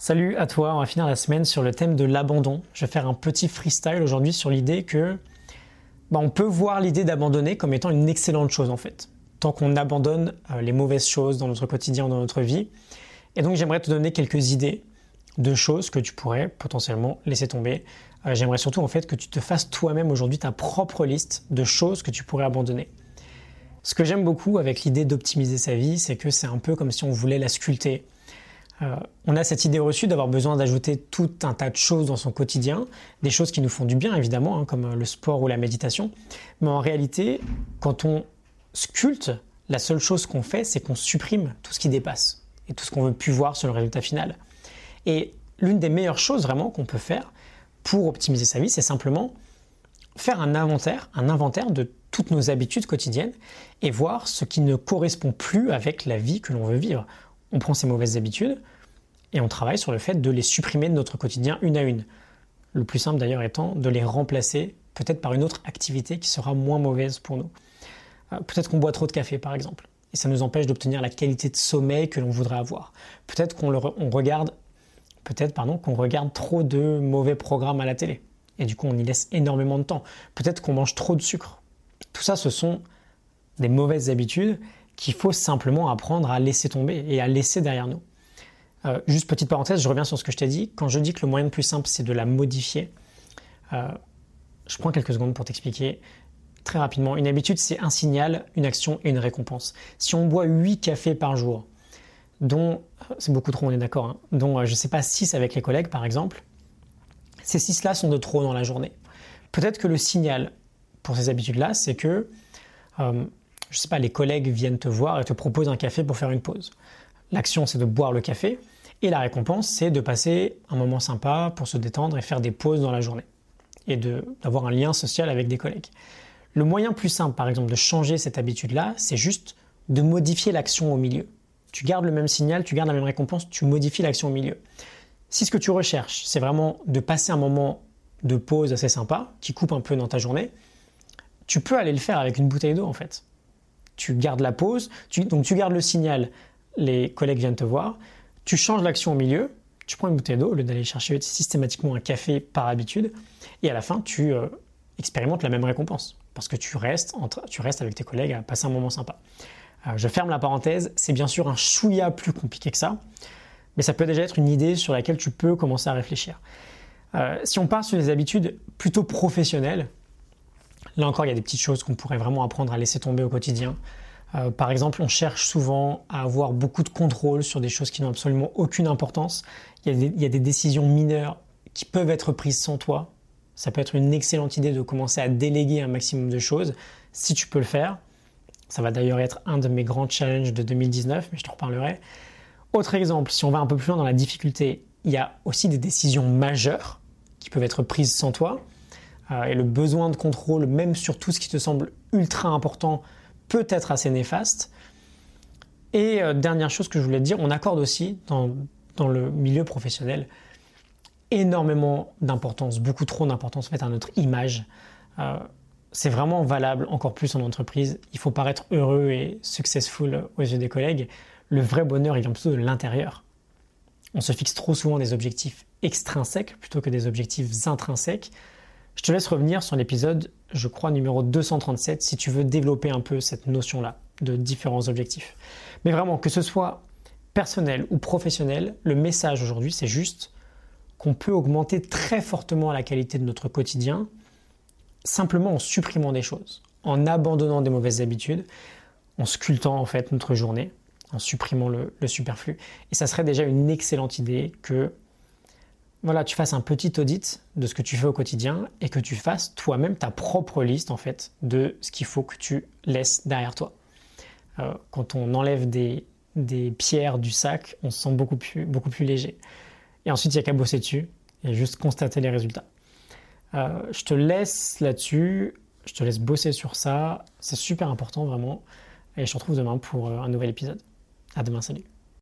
Salut à toi, on va finir la semaine sur le thème de l'abandon. Je vais faire un petit freestyle aujourd'hui sur l'idée que bah, on peut voir l'idée d'abandonner comme étant une excellente chose en fait. Tant qu'on abandonne euh, les mauvaises choses dans notre quotidien, dans notre vie. Et donc j'aimerais te donner quelques idées de choses que tu pourrais potentiellement laisser tomber. Euh, j'aimerais surtout en fait que tu te fasses toi-même aujourd'hui ta propre liste de choses que tu pourrais abandonner. Ce que j'aime beaucoup avec l'idée d'optimiser sa vie, c'est que c'est un peu comme si on voulait la sculpter euh, on a cette idée reçue d'avoir besoin d'ajouter tout un tas de choses dans son quotidien, des choses qui nous font du bien évidemment, hein, comme euh, le sport ou la méditation. Mais en réalité, quand on sculpte, la seule chose qu'on fait, c'est qu'on supprime tout ce qui dépasse et tout ce qu'on veut plus voir sur le résultat final. Et l'une des meilleures choses vraiment qu'on peut faire pour optimiser sa vie, c'est simplement faire un inventaire, un inventaire de toutes nos habitudes quotidiennes et voir ce qui ne correspond plus avec la vie que l'on veut vivre on prend ces mauvaises habitudes et on travaille sur le fait de les supprimer de notre quotidien une à une. Le plus simple d'ailleurs étant de les remplacer peut-être par une autre activité qui sera moins mauvaise pour nous. Euh, peut-être qu'on boit trop de café par exemple, et ça nous empêche d'obtenir la qualité de sommeil que l'on voudrait avoir. Peut-être qu'on regarde, peut-être pardon, qu'on regarde trop de mauvais programmes à la télé, et du coup on y laisse énormément de temps. Peut-être qu'on mange trop de sucre. Tout ça, ce sont des mauvaises habitudes qu'il faut simplement apprendre à laisser tomber et à laisser derrière nous. Euh, juste petite parenthèse, je reviens sur ce que je t'ai dit. Quand je dis que le moyen le plus simple, c'est de la modifier, euh, je prends quelques secondes pour t'expliquer très rapidement. Une habitude, c'est un signal, une action et une récompense. Si on boit 8 cafés par jour, dont, c'est beaucoup trop, on est d'accord, hein, dont, euh, je ne sais pas, 6 avec les collègues par exemple, ces 6-là sont de trop dans la journée. Peut-être que le signal pour ces habitudes-là, c'est que je sais pas, les collègues viennent te voir et te proposent un café pour faire une pause. L'action, c'est de boire le café, et la récompense, c'est de passer un moment sympa pour se détendre et faire des pauses dans la journée, et d'avoir un lien social avec des collègues. Le moyen plus simple, par exemple, de changer cette habitude-là, c'est juste de modifier l'action au milieu. Tu gardes le même signal, tu gardes la même récompense, tu modifies l'action au milieu. Si ce que tu recherches, c'est vraiment de passer un moment de pause assez sympa, qui coupe un peu dans ta journée, tu peux aller le faire avec une bouteille d'eau en fait tu gardes la pause, donc tu gardes le signal, les collègues viennent te voir, tu changes l'action au milieu, tu prends une bouteille d'eau au lieu d'aller chercher systématiquement un café par habitude, et à la fin, tu euh, expérimentes la même récompense, parce que tu restes, tu restes avec tes collègues à passer un moment sympa. Euh, je ferme la parenthèse, c'est bien sûr un chouïa plus compliqué que ça, mais ça peut déjà être une idée sur laquelle tu peux commencer à réfléchir. Euh, si on part sur des habitudes plutôt professionnelles, Là encore, il y a des petites choses qu'on pourrait vraiment apprendre à laisser tomber au quotidien. Euh, par exemple, on cherche souvent à avoir beaucoup de contrôle sur des choses qui n'ont absolument aucune importance. Il y, a des, décisions mineures qui peuvent être prises sans toi. Ça peut être une excellente idée de commencer à déléguer un maximum de choses, si tu peux le faire. Ça va d'ailleurs être un de mes grands challenges de 2019, mais je te reparlerai. Autre exemple, si on va un peu plus loin dans la difficulté, il y a aussi des décisions majeures qui peuvent être prises sans toi. Euh, et le besoin de contrôle, même sur tout ce qui te semble ultra important, peut être assez néfaste. Et euh, dernière chose que je voulais te dire, on accorde aussi dans, dans le milieu professionnel énormément d'importance, beaucoup trop d'importance en fait, à notre image. Euh, c'est vraiment valable encore plus en entreprise. Il faut paraître heureux et successful aux yeux des collègues. Le vrai bonheur, il vient plutôt de l'intérieur. On se fixe trop souvent des objectifs extrinsèques plutôt que des objectifs intrinsèques. Je te laisse revenir sur l'épisode, je crois, numéro 237, si tu veux développer un peu cette notion-là de différents objectifs. Mais vraiment, que ce soit personnel ou professionnel, le message aujourd'hui, c'est juste qu'on peut augmenter très fortement la qualité de notre quotidien simplement en supprimant des choses, en abandonnant des mauvaises habitudes, en sculptant en fait notre journée, en supprimant le, le superflu. Et ça serait déjà une excellente idée que voilà, tu fasses un petit audit de ce que tu fais au quotidien et que tu fasses toi-même ta propre liste en fait de ce qu'il faut que tu laisses derrière toi. Euh, quand on enlève des, pierres du sac, on se sent beaucoup plus, beaucoup plus léger. Et ensuite, il n'y a qu'à bosser dessus et juste constater les résultats. Euh, je te laisse là-dessus, je te laisse bosser sur ça, c'est super important vraiment. Et je te retrouve demain pour euh, un nouvel épisode. À demain, salut.